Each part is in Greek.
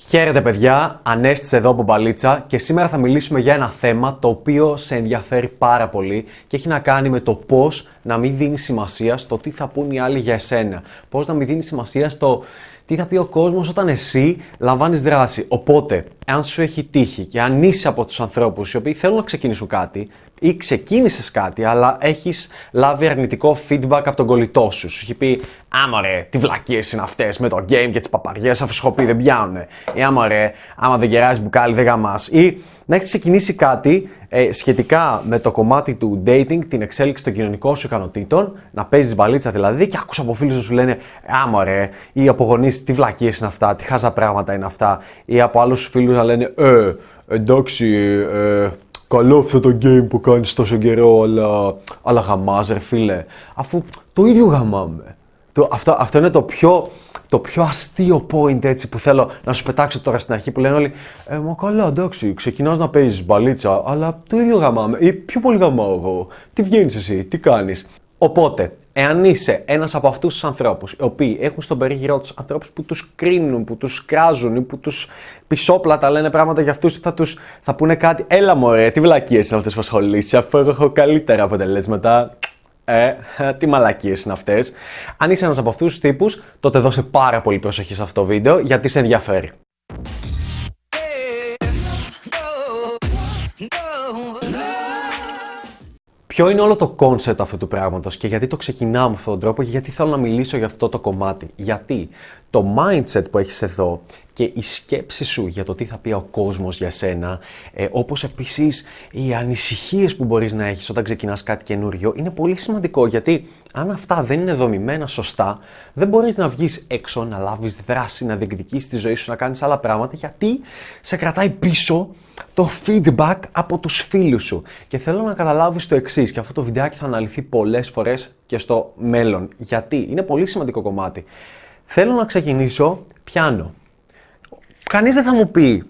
Χαίρετε παιδιά, Ανέστης εδώ από Μπαλίτσα και σήμερα θα μιλήσουμε για ένα θέμα το οποίο σε ενδιαφέρει πάρα πολύ και έχει να κάνει με το πώς να μην δίνει σημασία στο τι θα πούν οι άλλοι για εσένα. Πώς να μην δίνει σημασία στο τι θα πει ο κόσμος όταν εσύ λαμβάνεις δράση. Οπότε, αν σου έχει τύχει και αν είσαι από τους ανθρώπους οι οποίοι θέλουν να ξεκινήσουν κάτι, ή ξεκίνησες κάτι, αλλά έχεις λάβει αρνητικό feedback από τον κολλητό σου. Σου έχει πει, Άμα ρε, τι βλακίες είναι αυτές με το game και τις παπαριές, αφού σου πει δεν πιάνουνε. Ή άμα ρε, άμα δεν κεράζει μπουκάλι, δεν γαμάς. Ή να έχεις ξεκινήσει κάτι ε, σχετικά με το κομμάτι του dating, την εξέλιξη των κοινωνικών σου ικανοτήτων, να παίζεις μπαλίτσα δηλαδή, και άκουσα από φίλους σου λένε, Άμα ρε, ή από γονείς, τι βλακίες είναι αυτά, τι χάζα πράγματα είναι αυτά. Ή από άλλους φίλους να λένε, Ε, εντάξει, ε, Καλό αυτό το game που κάνεις τόσο καιρό, αλλά, αλλά γαμάς ρε φίλε. Αφού το ίδιο γαμάμε. Το, αυτό, αυτό είναι το πιο, το πιο αστείο point έτσι που θέλω να σου πετάξω τώρα στην αρχή που λένε όλοι Ε, μα καλά, εντάξει, ξεκινάς να παίζεις μπαλίτσα, αλλά το ίδιο γαμάμε. Ή πιο πολύ γαμάω εγώ. Τι βγαίνεις εσύ, τι κάνεις. Οπότε, Εάν είσαι ένας από αυτούς τους ανθρώπους, οι οποίοι έχουν στον περίγυρό τους ανθρώπους που τους κρίνουν, που τους κράζουν ή που τους πισόπλατα λένε πράγματα για αυτούς, θα τους θα πούνε κάτι. Έλα μωρέ, τι βλακίες είναι αυτές που ασχολείσαι, αφού εγώ έχω καλύτερα αποτελέσματα. Ε, τι μαλακίες είναι αυτές. Αν είσαι ένας από αυτούς τους τύπους, τότε δώσε πάρα πολύ προσοχή σε αυτό το βίντεο γιατί σε ενδιαφέρει. Ποιο είναι όλο το concept αυτού του πράγματος και γιατί το ξεκινάω με αυτόν τον τρόπο και γιατί θέλω να μιλήσω για αυτό το κομμάτι. Γιατί το mindset που έχεις εδώ και η σκέψη σου για το τι θα πει ο κόσμος για σένα, ε, όπως επίσης οι ανησυχίες που μπορείς να έχεις όταν ξεκινάς κάτι καινούριο, είναι πολύ σημαντικό γιατί αν αυτά δεν είναι δομημένα σωστά, δεν μπορείς να βγεις έξω, να λάβεις δράση, να διεκδικήσεις τη ζωή σου, να κάνεις άλλα πράγματα, γιατί σε κρατάει πίσω το feedback από τους φίλους σου. Και θέλω να καταλάβεις το εξής και αυτό το βιντεάκι θα αναλυθεί πολλές φορές και στο μέλλον. Γιατί είναι πολύ σημαντικό κομμάτι. Θέλω να ξεκινήσω πιάνο. Κανείς δεν θα μου πει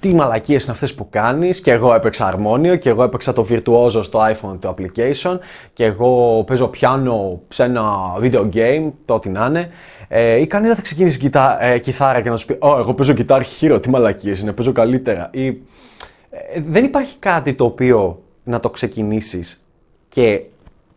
τι μαλακίες είναι αυτές που κάνεις και εγώ έπαιξα αρμόνιο και εγώ έπαιξα το virtuoso στο iPhone το application και εγώ παίζω πιάνο σε ένα video game, το ό,τι να είναι ε, ή κανείς δεν θα ξεκινήσει κιθά, ε, κιθάρα και να σου πει «Ω, εγώ παίζω κιθάρα χείρο, τι μαλακίες είναι, παίζω καλύτερα» ή ε, δεν υπάρχει κάτι το οποίο να το ξεκινήσεις και,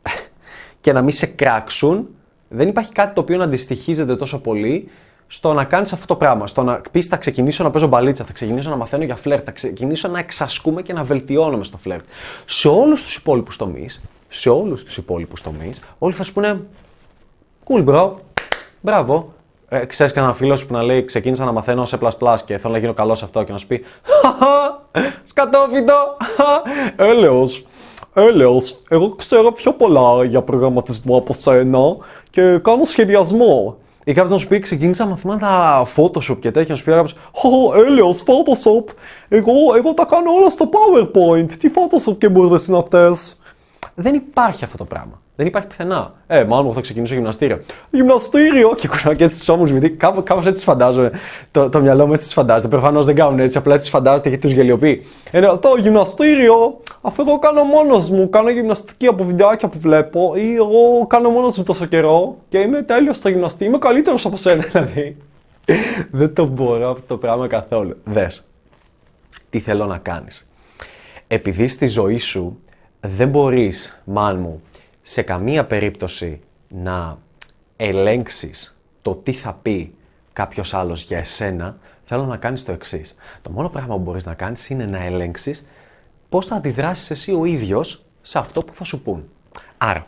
και να μην σε κράξουν, δεν υπάρχει κάτι το οποίο να αντιστοιχίζεται τόσο πολύ στο να κάνεις αυτό το πράγμα. Στο να πεις θα ξεκινήσω να παίζω μπαλίτσα, θα ξεκινήσω να μαθαίνω για φλερτ, θα ξεκινήσω να εξασκούμε και να βελτιώνομαι στο φλερτ. Σε όλους τους υπόλοιπους τομείς, σε όλους τους υπόλοιπους τομείς, όλοι θα σου πούνε Cool, bro. Μπράβο. Ε, Ξέρεις κανένα φίλο που να λέει Ξεκίνησα να μαθαίνω σε και θέλω να γίνω καλό σε αυτό και να σου πει Χαχα, σκατόφιτο. Έλεος. Έλεος. Εγώ ξέρω πιο πολλά για προγραμματισμό από σένα και κάνω σχεδιασμό. Ή κάποιος να σου πει: Ξεκίνησα μαθήματα Photoshop και τέτοια. Να σου πει κάποιος: Ω, έλεο, Photoshop. Εγώ, εγώ τα κάνω όλα στο PowerPoint. Τι Photoshop και μπουρδες είναι αυτές. Δεν υπάρχει αυτό το πράγμα. Δεν υπάρχει πουθενά. Ε, μάλλον θα ξεκινήσω γυμναστήριο. Γυμναστήριο! Και κουνάω και έτσι τους γιατί κάπω, κάπως έτσι φαντάζομαι. Το, το μυαλό μου έτσι τι φαντάζεται. Προφανώς δεν κάνουν έτσι, απλά έτσι φαντάζεται γιατί τους γελιοποιεί. Είναι το γυμναστήριο, αφού εγώ κάνω μόνος μου. Κάνω γυμναστική από βιντεάκια που βλέπω ή εγώ κάνω μόνος μου τόσο καιρό και είμαι τέλειος στο γυμναστή. Είμαι καλύτερος από σένα δηλαδή. δεν το μπορώ αυτό το πράγμα καθόλου. Δες. Τι θέλω να κάνεις. Επειδή στη ζωή σου δεν μπορείς, μάν μου, σε καμία περίπτωση να ελέγξεις το τι θα πει κάποιος άλλος για εσένα, θέλω να κάνεις το εξής. Το μόνο πράγμα που μπορείς να κάνεις είναι να ελέγξεις πώς θα αντιδράσεις εσύ ο ίδιος σε αυτό που θα σου πούν. Άρα,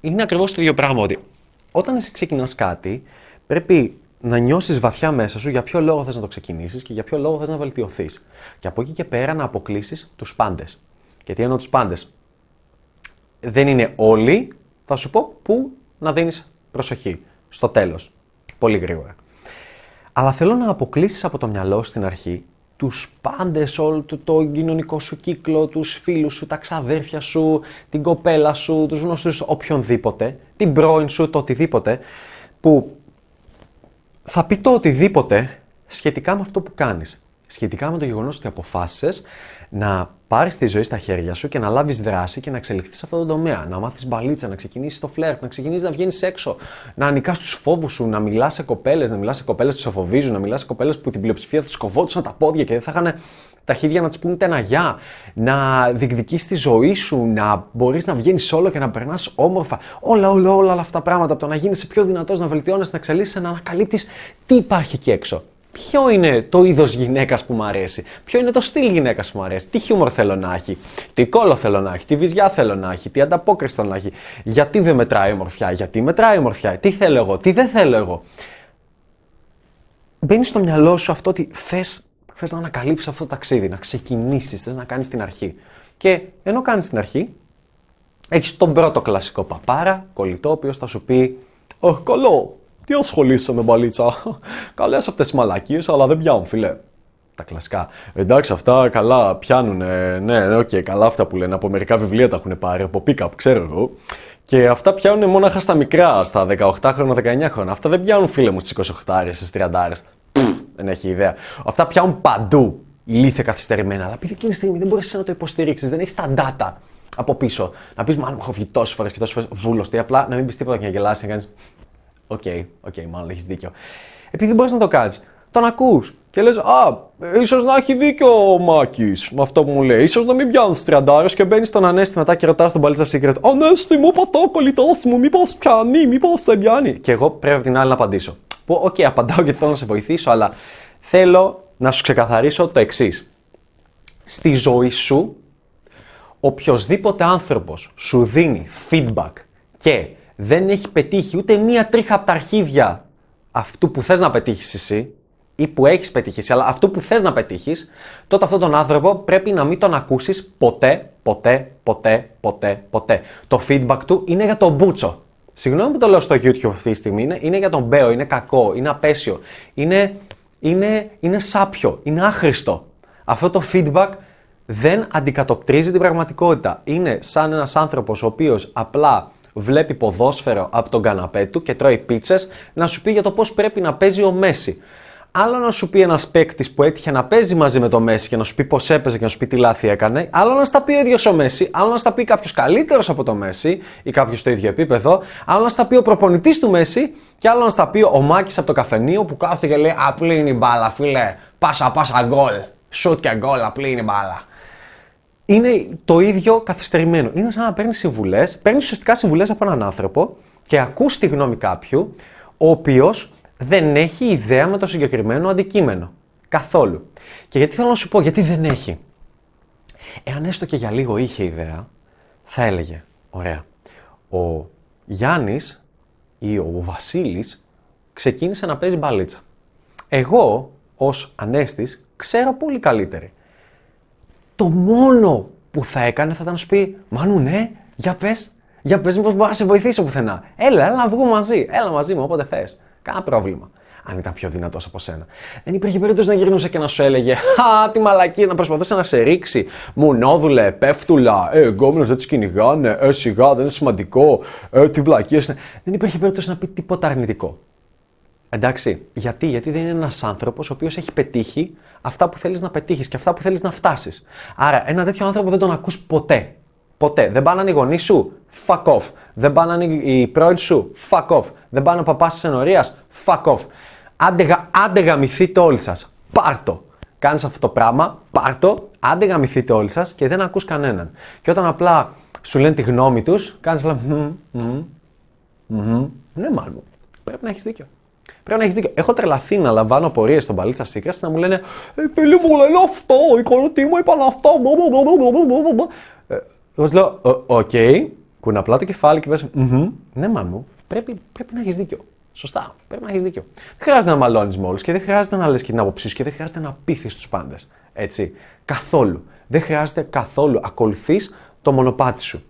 είναι ακριβώς το ίδιο πράγμα ότι όταν εσύ ξεκινάς κάτι, πρέπει να νιώσεις βαθιά μέσα σου για ποιο λόγο θες να το ξεκινήσεις και για ποιο λόγο θες να βελτιωθείς. Και από εκεί και πέρα να αποκλείσεις τους πάντες. Και τι εννοώ τους πάντες δεν είναι όλοι, θα σου πω πού να δίνεις προσοχή. Στο τέλος. Πολύ γρήγορα. Αλλά θέλω να αποκλείσεις από το μυαλό στην αρχή τους πάντες, όλο το, το κοινωνικό σου κύκλο, τους φίλους σου, τα ξαδέρφια σου, την κοπέλα σου, τους γνωστούς οποιονδήποτε, την πρώην σου, το οτιδήποτε, που θα πει το οτιδήποτε σχετικά με αυτό που κάνεις. Σχετικά με το γεγονός ότι αποφάσισες να πάρεις τη ζωή στα χέρια σου και να λάβεις δράση και να εξελιχθείς σε αυτόν τον τομέα. Να μάθεις μπαλίτσα, να ξεκινήσεις το φλερτ, να ξεκινήσεις να βγαίνεις έξω, να νικάς τους φόβους σου, να μιλάς σε κοπέλες, να μιλάς σε κοπέλες που σε φοβίζουν, να μιλάς σε κοπέλες που την πλειοψηφία θα τους κοβόντουσαν τα πόδια και δεν θα είχαν τα χέρια να τους πούνε ένα γεια, να διεκδικείς τη ζωή σου, να μπορείς να βγαίνεις όλο και να περνάς όμορφα. Όλα, όλα, όλα, όλα αυτά τα πράγματα από το να γίνει πιο δυνατός, να βελτιώνει, να εξελίσσει, να ανακαλύπτεις τι υπάρχει εκεί έξω ποιο είναι το είδος γυναίκας που μου αρέσει, ποιο είναι το στυλ γυναίκας που μου αρέσει, τι χιούμορ θέλω να έχει, τι κόλλο θέλω να έχει, τι βυζιά θέλω να έχει, τι ανταπόκριση θέλω να έχει, γιατί δεν μετράει ομορφιά, γιατί μετράει ομορφιά, τι θέλω εγώ, τι δεν θέλω εγώ; Μπαίνει στο μυαλό σου αυτό ότι θες θες να ανακαλύψεις αυτό το ταξίδι, να ξεκινήσεις, θες να κάνεις την αρχή. Και ενώ κάνεις την αρχή, έχεις τον πρώτο κλασικό παπάρα, κολλητό, ο οποίος θα σου πει: Ωχ, καλέ, τι ασχολείσαι με Παλίτσα. Καλές αυτές οι μαλακίες, αλλά δεν πιάνουν, φίλε. Τα κλασικά. Εντάξει, αυτά καλά πιάνουν. Ναι, ναι, OK, okay, καλά αυτά που λένε. Από μερικά βιβλία τα έχουν πάρει, από pick-up, ξέρω εγώ. Και αυτά πιάνουν μόναχα στα μικρά, στα 18 χρόνια, 19 χρόνια. Αυτά δεν πιάνουν, φίλε μου, στις 28 στις 30 Δεν έχει ιδέα. Αυτά πιάνουν παντού. Λίθε καθυστερημένα. Αλλά επειδή εκείνη τη στιγμή δεν μπορείς να το υποστηρίξεις, δεν έχεις τα data από πίσω. Να πεις, μάλλον έχω βγει τόσες φορές και τόσες φορές βούλωστη. Απλά να μην πεις τίποτα και να γελάσεις, να κάνεις. Οκ, okay, okay, μάλλον έχεις δίκιο. Επειδή μπορείς να το κάνεις, τον ακούς και λες: Α, ίσως να έχει δίκιο ο Μάκης με αυτό που μου λέει. σω να μην πιάνεις 30 και μπαίνεις στον Ανέστη μετά και ρωτάς τον Παλίτσα Secret: Ανέστη μου, πατώ κολλητό μου, μήπως πιάνει, μήπως δεν πιάνει. Και εγώ πρέπει την άλλη να απαντήσω. Που, OK, okay, απαντάω γιατί θέλω να σε βοηθήσω, αλλά θέλω να σου ξεκαθαρίσω το εξής. Στη ζωή σου, οποιοδήποτε άνθρωπος σου δίνει feedback και δεν έχει πετύχει ούτε μία τρίχα από τα αρχίδια αυτού που θες να πετύχεις εσύ ή που έχεις πετύχεις, αλλά αυτού που θες να πετύχεις, τότε αυτόν τον άνθρωπο πρέπει να μην τον ακούσεις ποτέ, ποτέ, ποτέ, ποτέ, ποτέ. Το feedback του είναι για τον μπούτσο. Συγγνώμη που το λέω στο YouTube αυτή τη στιγμή, είναι, είναι για τον μπέο, είναι κακό, είναι απέσιο, είναι, είναι, είναι σάπιο, είναι άχρηστο. Αυτό το feedback δεν αντικατοπτρίζει την πραγματικότητα. Είναι σαν ένας άνθρωπος ο οποίος απλά βλέπει ποδόσφαιρο από τον καναπέ του και τρώει πίτσες, να σου πει για το πώς πρέπει να παίζει ο Μέση. Άλλο να σου πει ένας παίκτης που έτυχε να παίζει μαζί με το Μέση και να σου πει πώς έπαιζε και να σου πει τι λάθη έκανε. Άλλο να στα πει ο ίδιος ο Μέση. Άλλο να στα πει κάποιος καλύτερος από το Μέση ή κάποιος στο ίδιο επίπεδο. Άλλο να στα πει ο προπονητής του Μέση. Και άλλο να στα πει ο Μάκης από το καφενείο που κάθεται και λέει Απλή είναι η μπάλα, φίλε. Πάσα, πάσα γκολ. Σουτ και γκολ, απλή είναι η μπάλα είναι το ίδιο καθυστερημένο. Είναι σαν να παίρνεις συμβουλές, παίρνεις ουσιαστικά συμβουλές από έναν άνθρωπο και ακούς τη γνώμη κάποιου, ο οποίος δεν έχει ιδέα με το συγκεκριμένο αντικείμενο. Καθόλου. Και γιατί θέλω να σου πω, γιατί δεν έχει. Εάν έστω και για λίγο είχε ιδέα, θα έλεγε, ωραία, ο Γιάννης ή ο Βασίλης ξεκίνησε να παίζει μπαλίτσα. Εγώ, ως Ανέστης, ξέρω πολύ καλύτερη το μόνο που θα έκανε θα ήταν να σου πει Μάνου, ναι, για πες, για πες, μήπως μπορώ να σε βοηθήσω πουθενά. Έλα, έλα να βγούμε μαζί. Έλα μαζί μου, όποτε θες. Κάνα πρόβλημα. Αν ήταν πιο δυνατός από σένα. Δεν υπήρχε περίπτωση να γυρνούσε και να σου έλεγε Χα, τι μαλακή, να προσπαθούσε να σε ρίξει. Μουνόδουλε, πέφτουλα, ε, γκόμενος δεν τους κυνηγάνε, ε, σιγά, δεν είναι σημαντικό, ε, τι βλακίες είναι. Δεν υπήρχε περίπτωση να πει τίποτα αρνητικό. Εντάξει, γιατί, γιατί δεν είναι ένας άνθρωπος ο οποίος έχει πετύχει αυτά που θέλεις να πετύχεις και αυτά που θέλεις να φτάσεις. Άρα, ένα τέτοιο άνθρωπο δεν τον ακούς ποτέ. Ποτέ. Δεν πάνε οι γονείς σου, fuck off. Δεν πάνε οι πρώην σου, fuck off. Δεν πάνε ο παπάς της ενορίας, fuck off. Άντε, άντε γαμηθείτε όλοι σας. Πάρτο. Κάνεις αυτό το πράγμα, πάρτο, άντε γαμηθείτε όλοι σας και δεν ακούς κανέναν. Και όταν απλά σου λένε τη γνώμη τους, κάνεις απλά. Ναι, μάλλον. Πρέπει να έχεις δίκιο. Πρέπει να έχεις δίκιο. Έχω τρελαθεί να λαμβάνω απορίες στον Παλίτσα Secrets να μου λένε Ε, φίλοι μου λένε αυτό, οι κολλητοί μου είπαν αυτό. Ε, εγώ λέω, Οκ, κουναπλά το κεφάλι και πες, Ναι, μάνου, πρέπει, πρέπει να έχεις δίκιο. Σωστά, πρέπει να έχεις δίκιο. Δεν χρειάζεται να μαλώνεις με όλους και δεν χρειάζεται να λες και την άποψή σου και δεν χρειάζεται να πείθεις τους πάντες. Έτσι. Καθόλου. Δεν χρειάζεται καθόλου. Ακολουθείς το μονοπάτι σου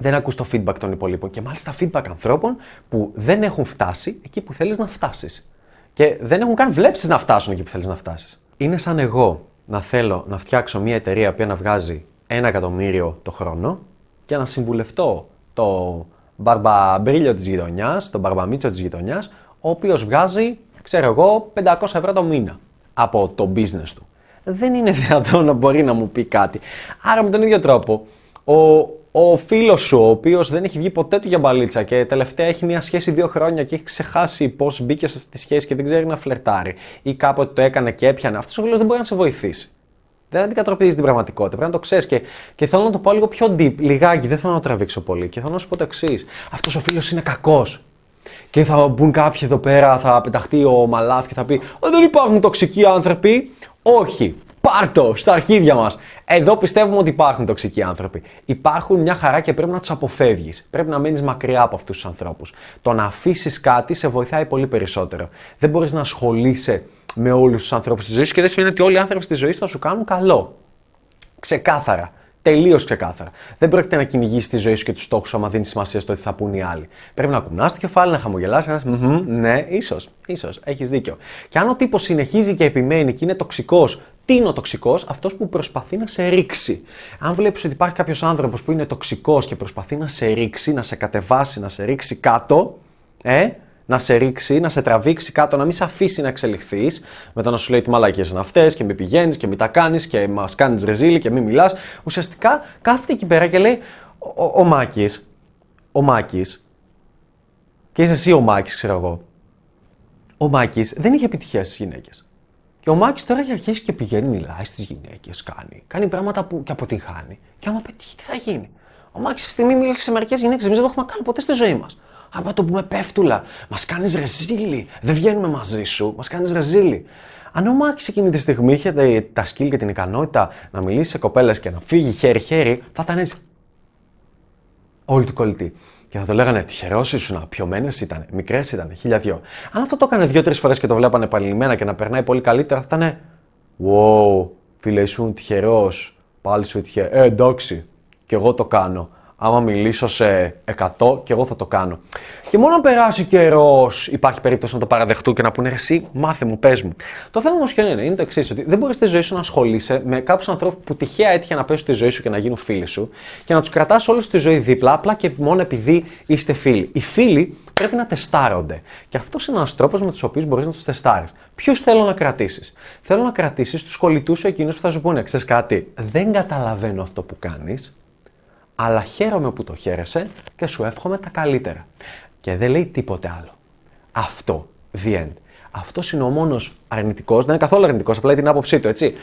δεν ακούς το feedback των υπολείπων και μάλιστα feedback ανθρώπων που δεν έχουν φτάσει εκεί που θέλεις να φτάσεις. Και δεν έχουν καν βλέψεις να φτάσουν εκεί που θέλεις να φτάσεις. Είναι σαν εγώ να θέλω να φτιάξω μια εταιρεία που να βγάζει ένα εκατομμύριο το χρόνο και να συμβουλευτώ το μπαρμπαμπρίλιο της γειτονιάς, τον μπαρμπαμίτσο της γειτονιάς, ο οποίος βγάζει, ξέρω εγώ, 500 ευρώ το μήνα από το business του. δεν είναι δυνατόν να μπορεί να μου πει κάτι. Άρα με τον ίδιο τρόπο, ο, ο φίλος σου, ο οποίος δεν έχει βγει ποτέ του για μπαλίτσα και τελευταία έχει μια σχέση δύο χρόνια και έχει ξεχάσει πώς μπήκε σε αυτή τη σχέση και δεν ξέρει να φλερτάρει, ή κάποτε το έκανε και έπιανε, αυτός ο φίλος δεν μπορεί να σε βοηθήσει. Δεν αντικατροπίζει την πραγματικότητα. Πρέπει να το ξέρεις και, και θέλω να το πω λίγο πιο deep, λιγάκι, δεν θέλω να το τραβήξω πολύ. Και θέλω να σου πω το εξής. Αυτός ο φίλος είναι κακός. Και θα μπουν κάποιοι εδώ πέρα, θα πεταχτεί ο Μαλάθ και θα πει: Δεν υπάρχουν τοξικοί άνθρωποι. Όχι. Πάρτο στα αρχίδια μας. Εδώ πιστεύουμε ότι υπάρχουν τοξικοί άνθρωποι. Υπάρχουν μια χαρά και πρέπει να τους αποφεύγεις. Πρέπει να μένει μακριά από αυτούς τους ανθρώπους. Το να αφήσεις κάτι σε βοηθάει πολύ περισσότερο. Δεν μπορείς να ασχολείσαι με όλους τους ανθρώπους της ζωής και δεν σημαίνει ότι όλοι οι άνθρωποι στη ζωή θα σου κάνουν καλό. Ξεκάθαρα. Τελείως ξεκάθαρα. Δεν πρόκειται να κυνηγήσεις τη ζωή σου και τους στόχους σου άμα δίνεις σημασία στο τι θα πούν οι άλλοι. Πρέπει να κουνάς το κεφάλι, να χαμογελάσει, να mm ναι, ίσως, ίσως, έχεις δίκιο. Και αν ο τύπος συνεχίζει και επιμένει και είναι τοξικός, τι είναι ο τοξικός, αυτός που προσπαθεί να σε ρίξει. Αν βλέπεις ότι υπάρχει κάποιος άνθρωπος που είναι τοξικός και προσπαθεί να σε ρίξει, να σε κατεβάσει, να σε ρίξει κάτω, ε, να σε ρίξει, να σε τραβήξει κάτω, να μην σε αφήσει να εξελιχθείς, μετά να σου λέει τι μαλακίες είναι αυτές και μην πηγαίνεις και μην τα κάνεις και μας κάνεις ρεζίλι και μην μιλάς. Ουσιαστικά κάθεται εκεί πέρα και λέει: Ο, ο, ο Μάκης, ο Μάκης, και είσαι εσύ ο Μάκης, ξέρω εγώ. Ο Μάκης δεν είχε επιτυχία στις γυναίκες. Και ο Μάκης τώρα έχει αρχίσει και πηγαίνει, μιλάει στις γυναίκες, κάνει. Κάνει πράγματα που και αποτυγχάνει. Και άμα πετύχει, τι θα γίνει; Ο Μάκης αυτή τη στιγμή μίλησε σε μερικές γυναίκες. Εμείς δεν το έχουμε κάνει ποτέ στη ζωή μας. Άμα το πούμε πέφτουλα, μας κάνεις ρεζίλι. Δεν βγαίνουμε μαζί σου, μας κάνεις ρεζίλι. Αν ο Μάκης εκείνη τη στιγμή είχε τα σκύλ και την ικανότητα να μιλήσει σε κοπέλες και να φύγει χέρι-χέρι, θα ήταν έτσι. Όλοι του κολλητοί. Και θα το λέγανε τυχερός ήσουν, πιωμένε ήταν, μικρές ήταν, χίλια δυο. Αν αυτό το έκανε δύο-τρεις φορές και το βλέπανε επανειλημμένα και να περνάει πολύ καλύτερα, θα ήταν. Wow, φίλε, ήσουν τυχερός. Πάλι σου τυχερό. Ε, εντάξει, και εγώ το κάνω άμα μιλήσω σε 100 και εγώ θα το κάνω. Και μόνο αν περάσει καιρός υπάρχει περίπτωση να το παραδεχτούν και να πούνε εσύ, μάθε μου, πες μου. Το θέμα όμως ποιο είναι, είναι το εξής, ότι δεν μπορείς στη ζωή σου να ασχολείσαι με κάποιους ανθρώπους που τυχαία έτυχε να πέσουν στη ζωή σου και να γίνουν φίλοι σου και να τους κρατάς όλου στη ζωή δίπλα, απλά και μόνο επειδή είστε φίλοι. Οι φίλοι πρέπει να τεστάρονται. Και αυτός είναι ένας τρόπος με τους οποίους μπορείς να τους τεστάρεις. Ποιους θέλω να κρατήσεις; Θέλω να κρατήσεις τους κολλητούς σου εκείνους που θα σου πούνε, ξέρεις κάτι, δεν καταλαβαίνω αυτό που κάνεις αλλά χαίρομαι που το χαίρεσαι και σου εύχομαι τα καλύτερα. Και δεν λέει τίποτε άλλο. Αυτό, the end. Αυτός είναι ο μόνος αρνητικός, δεν είναι καθόλου αρνητικός, απλά την άποψή του, έτσι.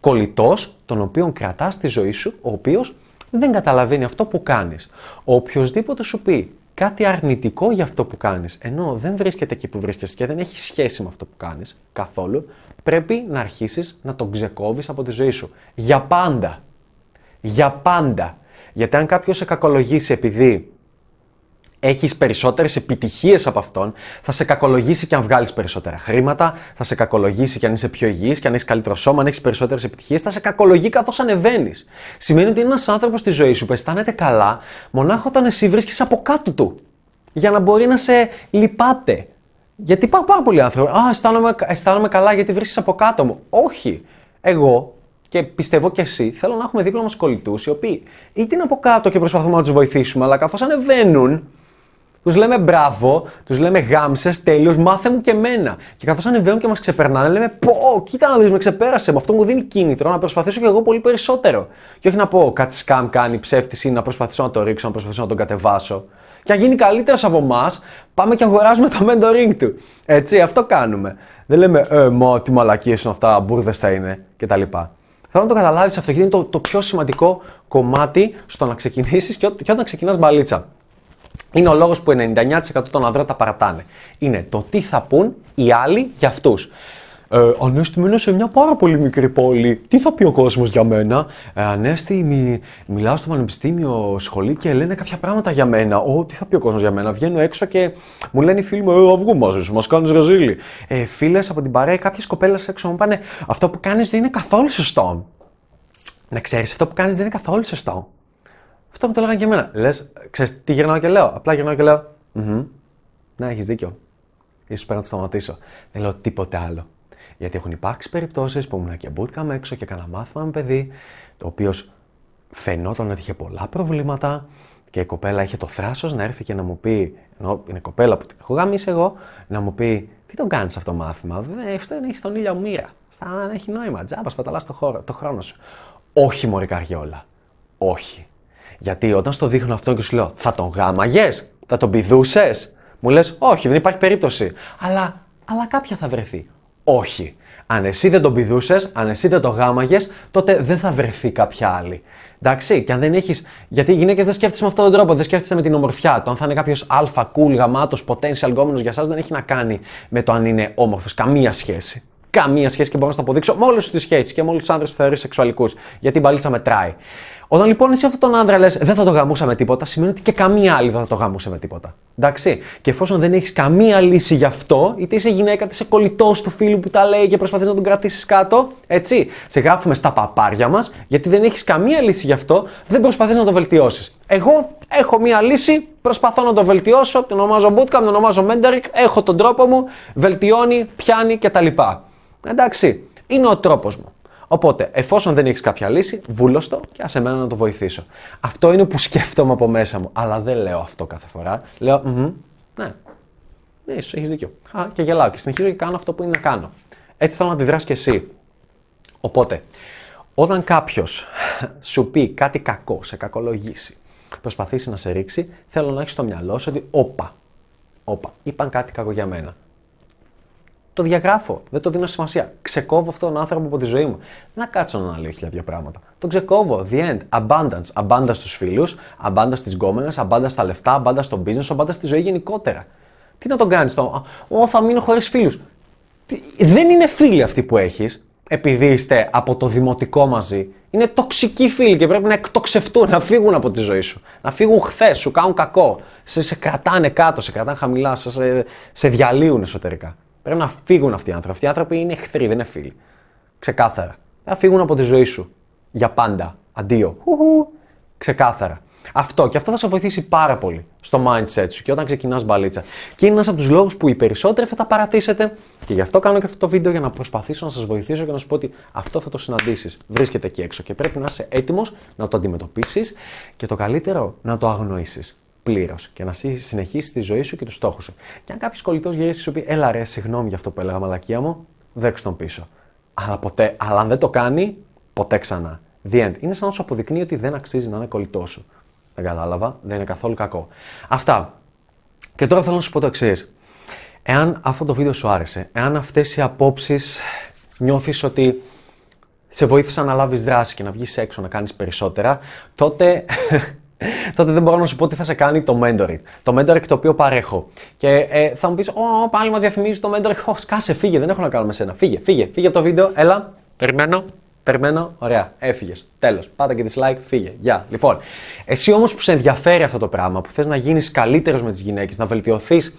Κολλητός, τον οποίο κρατάς στη ζωή σου, ο οποίος δεν καταλαβαίνει αυτό που κάνεις. Οποιοδήποτε σου πει κάτι αρνητικό για αυτό που κάνεις, ενώ δεν βρίσκεται εκεί που βρίσκεσαι και δεν έχει σχέση με αυτό που κάνεις καθόλου, πρέπει να αρχίσεις να τον ξεκόβεις από τη ζωή σου. Για πάντα. Για πάντα. Γιατί αν κάποιος σε κακολογήσει επειδή έχεις περισσότερες επιτυχίες από αυτόν, θα σε κακολογήσει και αν βγάλεις περισσότερα χρήματα, θα σε κακολογήσει και αν είσαι πιο υγιής και αν έχεις καλύτερο σώμα, αν έχεις περισσότερες επιτυχίες, θα σε κακολογεί καθώς ανεβαίνεις. Σημαίνει ότι είναι ένας άνθρωπος στη ζωή σου που αισθάνεται καλά μονάχα όταν εσύ βρίσκεις από κάτω του. Για να μπορεί να σε λυπάται. Γιατί υπάρχουν πάρα πολλοί άνθρωποι. Α, αισθάνομαι, αισθάνομαι καλά γιατί βρίσκεις από κάτω μου. Όχι. Εγώ και πιστεύω και εσύ, θέλω να έχουμε δίπλα μας κολλητούς οι οποίοι είτε είναι από κάτω και προσπαθούμε να τους βοηθήσουμε, αλλά καθώς ανεβαίνουν, τους λέμε μπράβο, τους λέμε γάμσε, τέλειο, μάθε μου και εμένα. Και καθώς ανεβαίνουν και μας ξεπερνάνε, λέμε πω, κοίτα να δεις, με ξεπέρασε. Με αυτό μου δίνει κίνητρο να προσπαθήσω και εγώ πολύ περισσότερο. Και όχι να πω κάτι σκάμ κάνει, ψεύτης ή να προσπαθήσω να το ρίξω, να προσπαθήσω να τον κατεβάσω. Και αν γίνει καλύτερος από εμάς, πάμε και αγοράζουμε το mentoring του. Έτσι, αυτό κάνουμε. Δεν λέμε, ε, μα τι μαλακίες είναι αυτά, μπουρδες θα είναι κτλ. Θέλω να το καταλάβεις αυτό, γιατί είναι το, το πιο σημαντικό κομμάτι στο να ξεκινήσεις και, και όταν ξεκινάς μπαλίτσα. Είναι ο λόγος που 99% των ανδρών τα παρατάνε. Είναι το τι θα πούν οι άλλοι για αυτούς. Ε, Ανέστη, μένω σε μια πάρα πολύ μικρή πόλη. Τι θα πει ο κόσμος για μένα; Ε, Ανέστη, μι, μιλάω στο πανεπιστήμιο σχολή και λένε κάποια πράγματα για μένα. Ω, τι θα πει ο κόσμος για μένα; Βγαίνω έξω και μου λένε οι φίλοι μου, Ε, αυγού μαζί σου, μας κάνεις ρεζίλι. Ε, Φίλες από την παρέα, κάποιες κοπέλες έξω μου πάνε, Αυτό που κάνεις δεν είναι καθόλου σωστό. Να ξέρεις, αυτό που κάνεις δεν είναι καθόλου σωστό. Αυτό που το έλεγαν και εμένα. Λες, ξέρεις τι γυρνάω και λέω; Απλά γυρνάω και λέω. Ναι, έχεις δίκιο. σω πρέπει να το σταματήσω. Δεν λέω τίποτε άλλο. Γιατί έχουν υπάρξει περιπτώσεις που ήμουν και bootcamp έξω και έκανα μάθημα με παιδί, το οποίος φαινόταν ότι είχε πολλά προβλήματα Και η κοπέλα είχε το θράσος να έρθει και να μου πει, ενώ είναι κοπέλα που την έχω γάμισει εγώ, να μου πει: Τι τον κάνεις αυτό το μάθημα, ε, αυτό είναι έχεις τον ήλιο μοίρα. Στα έχει νόημα, τζάμπας, παταλάς το, το χρόνο σου. Όχι, Μωρή Καριόλα. Όχι. Γιατί όταν στο δείχνω αυτό και σου λέω, θα τον γάμαγες, θα τον πηδούσες, μου λες, Όχι, δεν υπάρχει περίπτωση. Αλλά, αλλά κάποια θα βρεθεί. Όχι. Αν εσύ δεν τον πηδούσες, αν εσύ δεν τον γάμαγες, τότε δεν θα βρεθεί κάποια άλλη. Εντάξει, και αν δεν έχεις. Γιατί οι γυναίκες δεν σκέφτεσαι με αυτόν τον τρόπο, δεν σκέφτεσαι με την ομορφιά. Το αν θα είναι κάποιος αλφα, cool, γαμάτος, potential γκόμενος για εσάς δεν έχει να κάνει με το αν είναι όμορφος. Καμία σχέση. Καμία σχέση και μπορώ να σου το αποδείξω με όλες τις σχέσεις και με όλους τους άντρε που θεωρείς σεξουαλικούς. Γιατί η μπαλίτσα μετράει. Όταν λοιπόν εσύ αυτόν τον άντρα λες δεν θα το γαμούσα με τίποτα, σημαίνει ότι και καμία άλλη δεν θα το γαμούσε με τίποτα. Εντάξει. Και εφόσον δεν έχεις καμία λύση γι' αυτό, είτε είσαι γυναίκα, είτε είσαι κολλητός του φίλου που τα λέει και προσπαθείς να τον κρατήσεις κάτω, έτσι. Σε γράφουμε στα παπάρια μας, γιατί δεν έχεις καμία λύση γι' αυτό, δεν προσπαθείς να το βελτιώσεις. Εγώ έχω μία λύση, προσπαθώ να το βελτιώσω, το ονομάζω bootcamp, το ονομάζω mentoring, έχω τον τρόπο μου, βελτιώνει, πιάνει κτλ. Εντάξει. Είναι ο τρόπος μου. Οπότε, εφόσον δεν έχεις κάποια λύση, βούλωστο και άσε εμένα να το βοηθήσω. Αυτό είναι που σκέφτομαι από μέσα μου. Αλλά δεν λέω αυτό κάθε φορά. Λέω, ναι, ναι, ίσως έχεις δίκιο. Α, και γελάω και συνεχίζω και κάνω αυτό που είναι να κάνω. Έτσι θέλω να αντιδράσει κι εσύ. Οπότε, όταν κάποιος σου πει κάτι κακό, σε κακολογήσει, προσπαθήσει να σε ρίξει, θέλω να έχεις στο μυαλό σου ότι, όπα, όπα, είπαν κάτι κακό για μένα το διαγράφω. Δεν το δίνω σημασία. Ξεκόβω αυτόν τον άνθρωπο από τη ζωή μου. Να κάτσω να αναλύω χίλια δύο πράγματα. Το ξεκόβω. The end. Abundance. Abundance στους φίλους, abundance στις γκόμενες, abundance στα λεφτά, abundance στο business, abundance στη ζωή γενικότερα. Τι να τον κάνεις το. Ω, θα μείνω χωρίς φίλους. Δεν είναι φίλοι αυτοί που έχεις, επειδή είστε από το δημοτικό μαζί. Είναι τοξικοί φίλοι και πρέπει να εκτοξευτούν, να φύγουν από τη ζωή σου. Να φύγουν χθες, σου κάνουν κακό. Σε, σε κρατάνε κάτω, σε κρατάνε χαμηλά, σε, σε διαλύουν εσωτερικά. Πρέπει να φύγουν αυτοί οι άνθρωποι. Αυτοί οι άνθρωποι είναι εχθροί, δεν είναι φίλοι. Ξεκάθαρα. Να φύγουν από τη ζωή σου. Για πάντα. Αντίο. Ξεκάθαρα. Αυτό και αυτό θα σε βοηθήσει πάρα πολύ στο mindset σου και όταν ξεκινάς μπαλίτσα. Και είναι ένας από τους λόγους που οι περισσότεροι θα τα παρατήσετε και γι' αυτό κάνω και αυτό το βίντεο για να προσπαθήσω να σας βοηθήσω και να σου πω ότι αυτό θα το συναντήσεις. Βρίσκεται εκεί έξω και πρέπει να είσαι έτοιμος να το αντιμετωπίσεις και το καλύτερο να το αγνοήσεις πλήρως και να συνεχίσει τη ζωή σου και τους στόχους σου. Και αν κάποιος κολλητός γυρίσεις σου πει, Έλα ρε, συγγνώμη για αυτό που έλεγα, μαλακία μου, δέξτε τον πίσω. Αλλά, ποτέ, αλλά αν δεν το κάνει, ποτέ ξανά. The end. Είναι σαν να σου αποδεικνύει ότι δεν αξίζει να είναι κολλητός σου. Δεν κατάλαβα, δεν είναι καθόλου κακό. Αυτά. Και τώρα θέλω να σου πω το εξής. Εάν αυτό το βίντεο σου άρεσε, εάν αυτές οι απόψεις νιώθεις ότι σε βοήθησαν να λάβεις δράση και να βγεις έξω να κάνεις περισσότερα, τότε τότε δεν μπορώ να σου πω τι θα σε κάνει το mentoring. Το mentoring το οποίο παρέχω. Και ε, θα μου πεις, Ω, πάλι μας διαφημίζεις το mentoring. Ω, σκάσε, φύγε, δεν έχω να κάνω με σένα. Φύγε, φύγε, φύγε από το βίντεο, έλα. Περιμένω. Περιμένω, ωραία, έφυγες. Τέλος. Πάτα και dislike, φύγε. Γεια. Λοιπόν, εσύ όμως που σε ενδιαφέρει αυτό το πράγμα, που θες να γίνεις καλύτερος με τις γυναίκες, να βελτιωθείς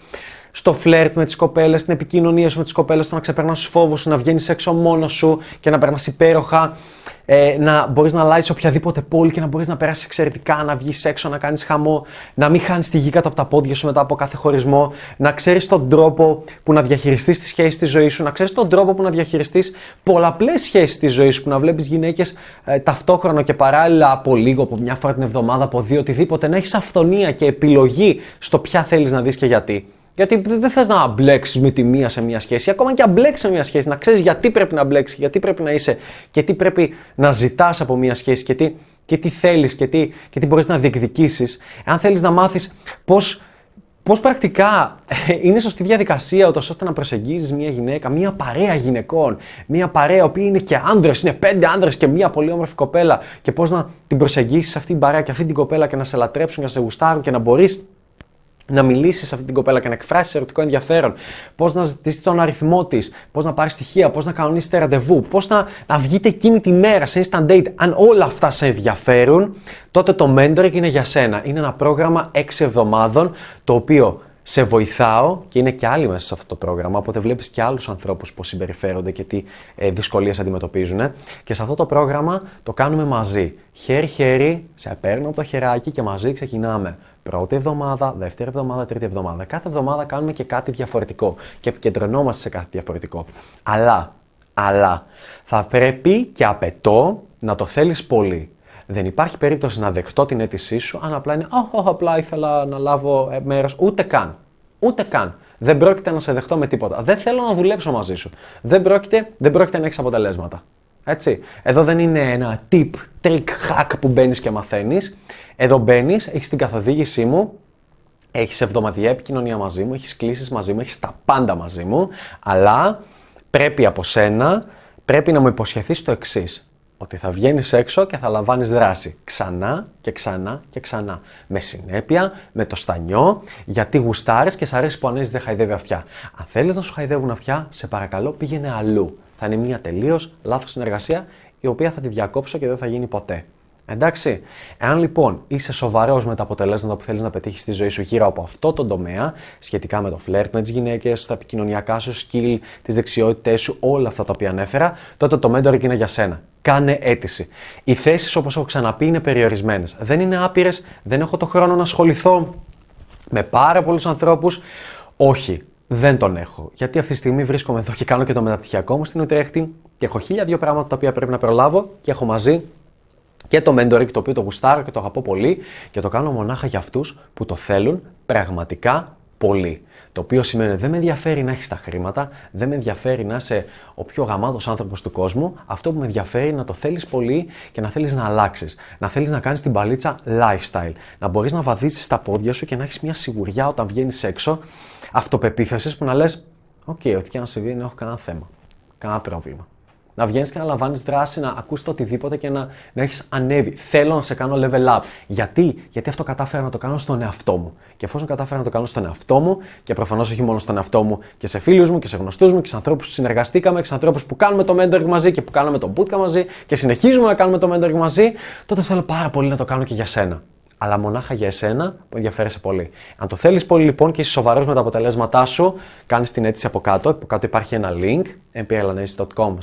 στο φλερτ με τις κοπέλες, στην επικοινωνία σου με τις κοπέλες, στο να ξεπερνάς τους φόβους σου, να βγαίνεις έξω μόνος σου και να περνάς υπέροχα, ε, να μπορείς να αλλάξεις οποιαδήποτε πόλη και να μπορείς να περάσεις εξαιρετικά, να βγεις έξω, να κάνεις χαμό, να μην χάνεις τη γη κάτω από τα πόδια σου μετά από κάθε χωρισμό, να ξέρεις τον τρόπο που να διαχειριστείς τις σχέσεις της ζωής σου, να ξέρεις τον τρόπο που να διαχειριστείς πολλαπλές σχέσεις της ζωής σου, που να βλέπεις γυναίκες ε, ταυτόχρονα και παράλληλα από λίγο, από μια φορά την εβδομάδα, από δύο, οτιδήποτε, να έχεις αυθονία και επιλογή στο ποια θέλεις να δεις και γιατί. Γιατί δεν θες να μπλέξεις με τη μία σε μια σχέση. Ακόμα και αν μπλέξεις σε μια σχέση, να ξέρεις γιατί πρέπει να μπλέξεις, γιατί πρέπει να είσαι και τι πρέπει να ζητάς από μια σχέση και τι, και τι θέλεις και τι, και τι μπορείς να διεκδικήσεις. Αν θέλεις να μάθεις πώ πώς πρακτικά είναι σωστή διαδικασία ούτως ώστε να προσεγγίζεις μια γυναίκα, μια παρέα γυναικών, μια παρέα που είναι και άνδρες, είναι πέντε άνδρες και μια πολύ όμορφη κοπέλα και πώς να την προσεγγίσεις αυτή την παρέα και αυτή την κοπέλα και να σε λατρέψουν και να σε γουστάρουν και να μπορείς να μιλήσεις σε αυτή την κοπέλα και να εκφράσεις ερωτικό ενδιαφέρον, πώς να ζητήσεις τον αριθμό της, πώς να πάρεις στοιχεία, πώς να κανονίσετε ραντεβού, πώς να, να βγείτε εκείνη τη μέρα σε instant date. Αν όλα αυτά σε ενδιαφέρουν, τότε το mentoring είναι για σένα. Είναι ένα πρόγραμμα 6 εβδομάδων το οποίο σε βοηθάω και είναι και άλλοι μέσα σε αυτό το πρόγραμμα, οπότε βλέπεις και άλλους ανθρώπους πώς συμπεριφέρονται και τι ε, δυσκολίες αντιμετωπίζουν. Και σε αυτό το πρόγραμμα το κάνουμε μαζί. Χέρι-χέρι, σε παίρνω από το χεράκι και μαζί ξεκινάμε. Πρώτη εβδομάδα, δεύτερη εβδομάδα, τρίτη εβδομάδα. Κάθε εβδομάδα κάνουμε και κάτι διαφορετικό και επικεντρωνόμαστε σε κάτι διαφορετικό. Αλλά, αλλά, θα πρέπει και απαιτώ να το θέλεις πολύ. Δεν υπάρχει περίπτωση να δεχτώ την αίτησή σου αν απλά είναι «Αχ, απλά ήθελα να λάβω ε, μέρος. Ούτε καν. Ούτε καν. Δεν πρόκειται να σε δεχτώ με τίποτα. Δεν θέλω να δουλέψω μαζί σου. Δεν πρόκειται, δεν πρόκειται να έχεις αποτελέσματα. Έτσι. Εδώ δεν είναι ένα tip, trick, hack που μπαίνεις και μαθαίνεις. Εδώ μπαίνεις, έχεις την καθοδήγησή μου, έχεις εβδομαδιαία επικοινωνία μαζί μου, έχεις κλήσεις μαζί μου, έχεις τα πάντα μαζί μου, αλλά πρέπει από σένα, πρέπει να μου υποσχεθείς το εξής. Ότι θα βγαίνεις έξω και θα λαμβάνεις δράση. Ξανά και ξανά και ξανά. Με συνέπεια, με το στανιό, γιατί γουστάρεις και σ' αρέσει που ανέζει δεν χαϊδεύει αυτιά. Αν θέλεις να σου χαϊδεύουν αυτιά, σε παρακαλώ πήγαινε αλλού. Θα είναι μια τελείως λάθος συνεργασία, η οποία θα τη διακόψω και δεν θα γίνει ποτέ. Εντάξει. Εάν λοιπόν είσαι σοβαρός με τα αποτελέσματα που θέλεις να πετύχεις στη ζωή σου γύρω από αυτό το τομέα, σχετικά με το φλερτ με τις γυναίκες, τα επικοινωνιακά σου skill, τις δεξιότητές σου, όλα αυτά τα οποία ανέφερα, τότε το mentoring είναι για σένα. Κάνε αίτηση. Οι θέσεις, όπως έχω ξαναπεί, είναι περιορισμένες. Δεν είναι άπειρες, δεν έχω το χρόνο να ασχοληθώ με πάρα πολλούς ανθρώπους. Όχι, δεν τον έχω. Γιατί αυτή τη στιγμή βρίσκομαι εδώ και κάνω και το μεταπτυχιακό μου στην Ουτρέχτη και έχω χίλια δύο πράγματα τα οποία πρέπει να προλάβω και έχω μαζί και το mentoring το οποίο το γουστάρω και το αγαπώ πολύ και το κάνω μονάχα για αυτούς που το θέλουν πραγματικά πολύ. Το οποίο σημαίνει δεν με ενδιαφέρει να έχεις τα χρήματα, δεν με ενδιαφέρει να είσαι ο πιο γαμάτος άνθρωπος του κόσμου. Αυτό που με ενδιαφέρει είναι να το θέλεις πολύ και να θέλεις να αλλάξεις. Να θέλεις να κάνεις την Παλίτσα lifestyle. Να μπορείς να βαδίσεις τα πόδια σου και να έχεις μια σιγουριά όταν βγαίνεις έξω αυτοπεποίθησης που να λες: OK, okay, ό,τι και να συμβεί, δεν έχω κανένα θέμα. Κανένα πρόβλημα. Να βγαίνεις και να λαμβάνεις δράση, να ακούσει το οτιδήποτε και να, να έχεις ανέβει. Θέλω να σε κάνω level up. Γιατί; Γιατί αυτό κατάφερα να το κάνω στον εαυτό μου. Και εφόσον κατάφερα να το κάνω στον εαυτό μου, και προφανώς όχι μόνο στον εαυτό μου, και σε φίλους μου και σε γνωστούς μου και σε ανθρώπους που συνεργαστήκαμε και σε ανθρώπους που κάνουμε το mentoring μαζί και που κάνουμε το bootcamp μαζί και συνεχίζουμε να κάνουμε το mentoring μαζί, τότε θέλω πάρα πολύ να το κάνω και για σένα αλλά μονάχα για εσένα που ενδιαφέρεσαι πολύ. Αν το θέλεις πολύ λοιπόν και είσαι σοβαρός με τα αποτελέσματά σου, κάνεις την αίτηση από κάτω. Από κάτω υπάρχει ένα link, mplanacecom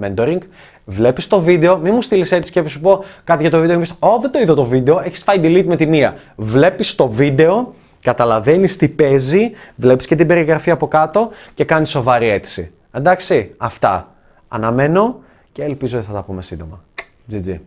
mentoring. Βλέπεις το βίντεο, μην μου στείλεις αίτηση και σου πω κάτι για το βίντεο και μου Ω, δεν το είδα το βίντεο, έχεις φάει delete με τη μία. Βλέπεις το βίντεο, καταλαβαίνεις τι παίζει, βλέπεις και την περιγραφή από κάτω και κάνεις σοβαρή αίτηση. Εντάξει, αυτά. Αναμένω και ελπίζω ότι θα τα πούμε σύντομα. GG.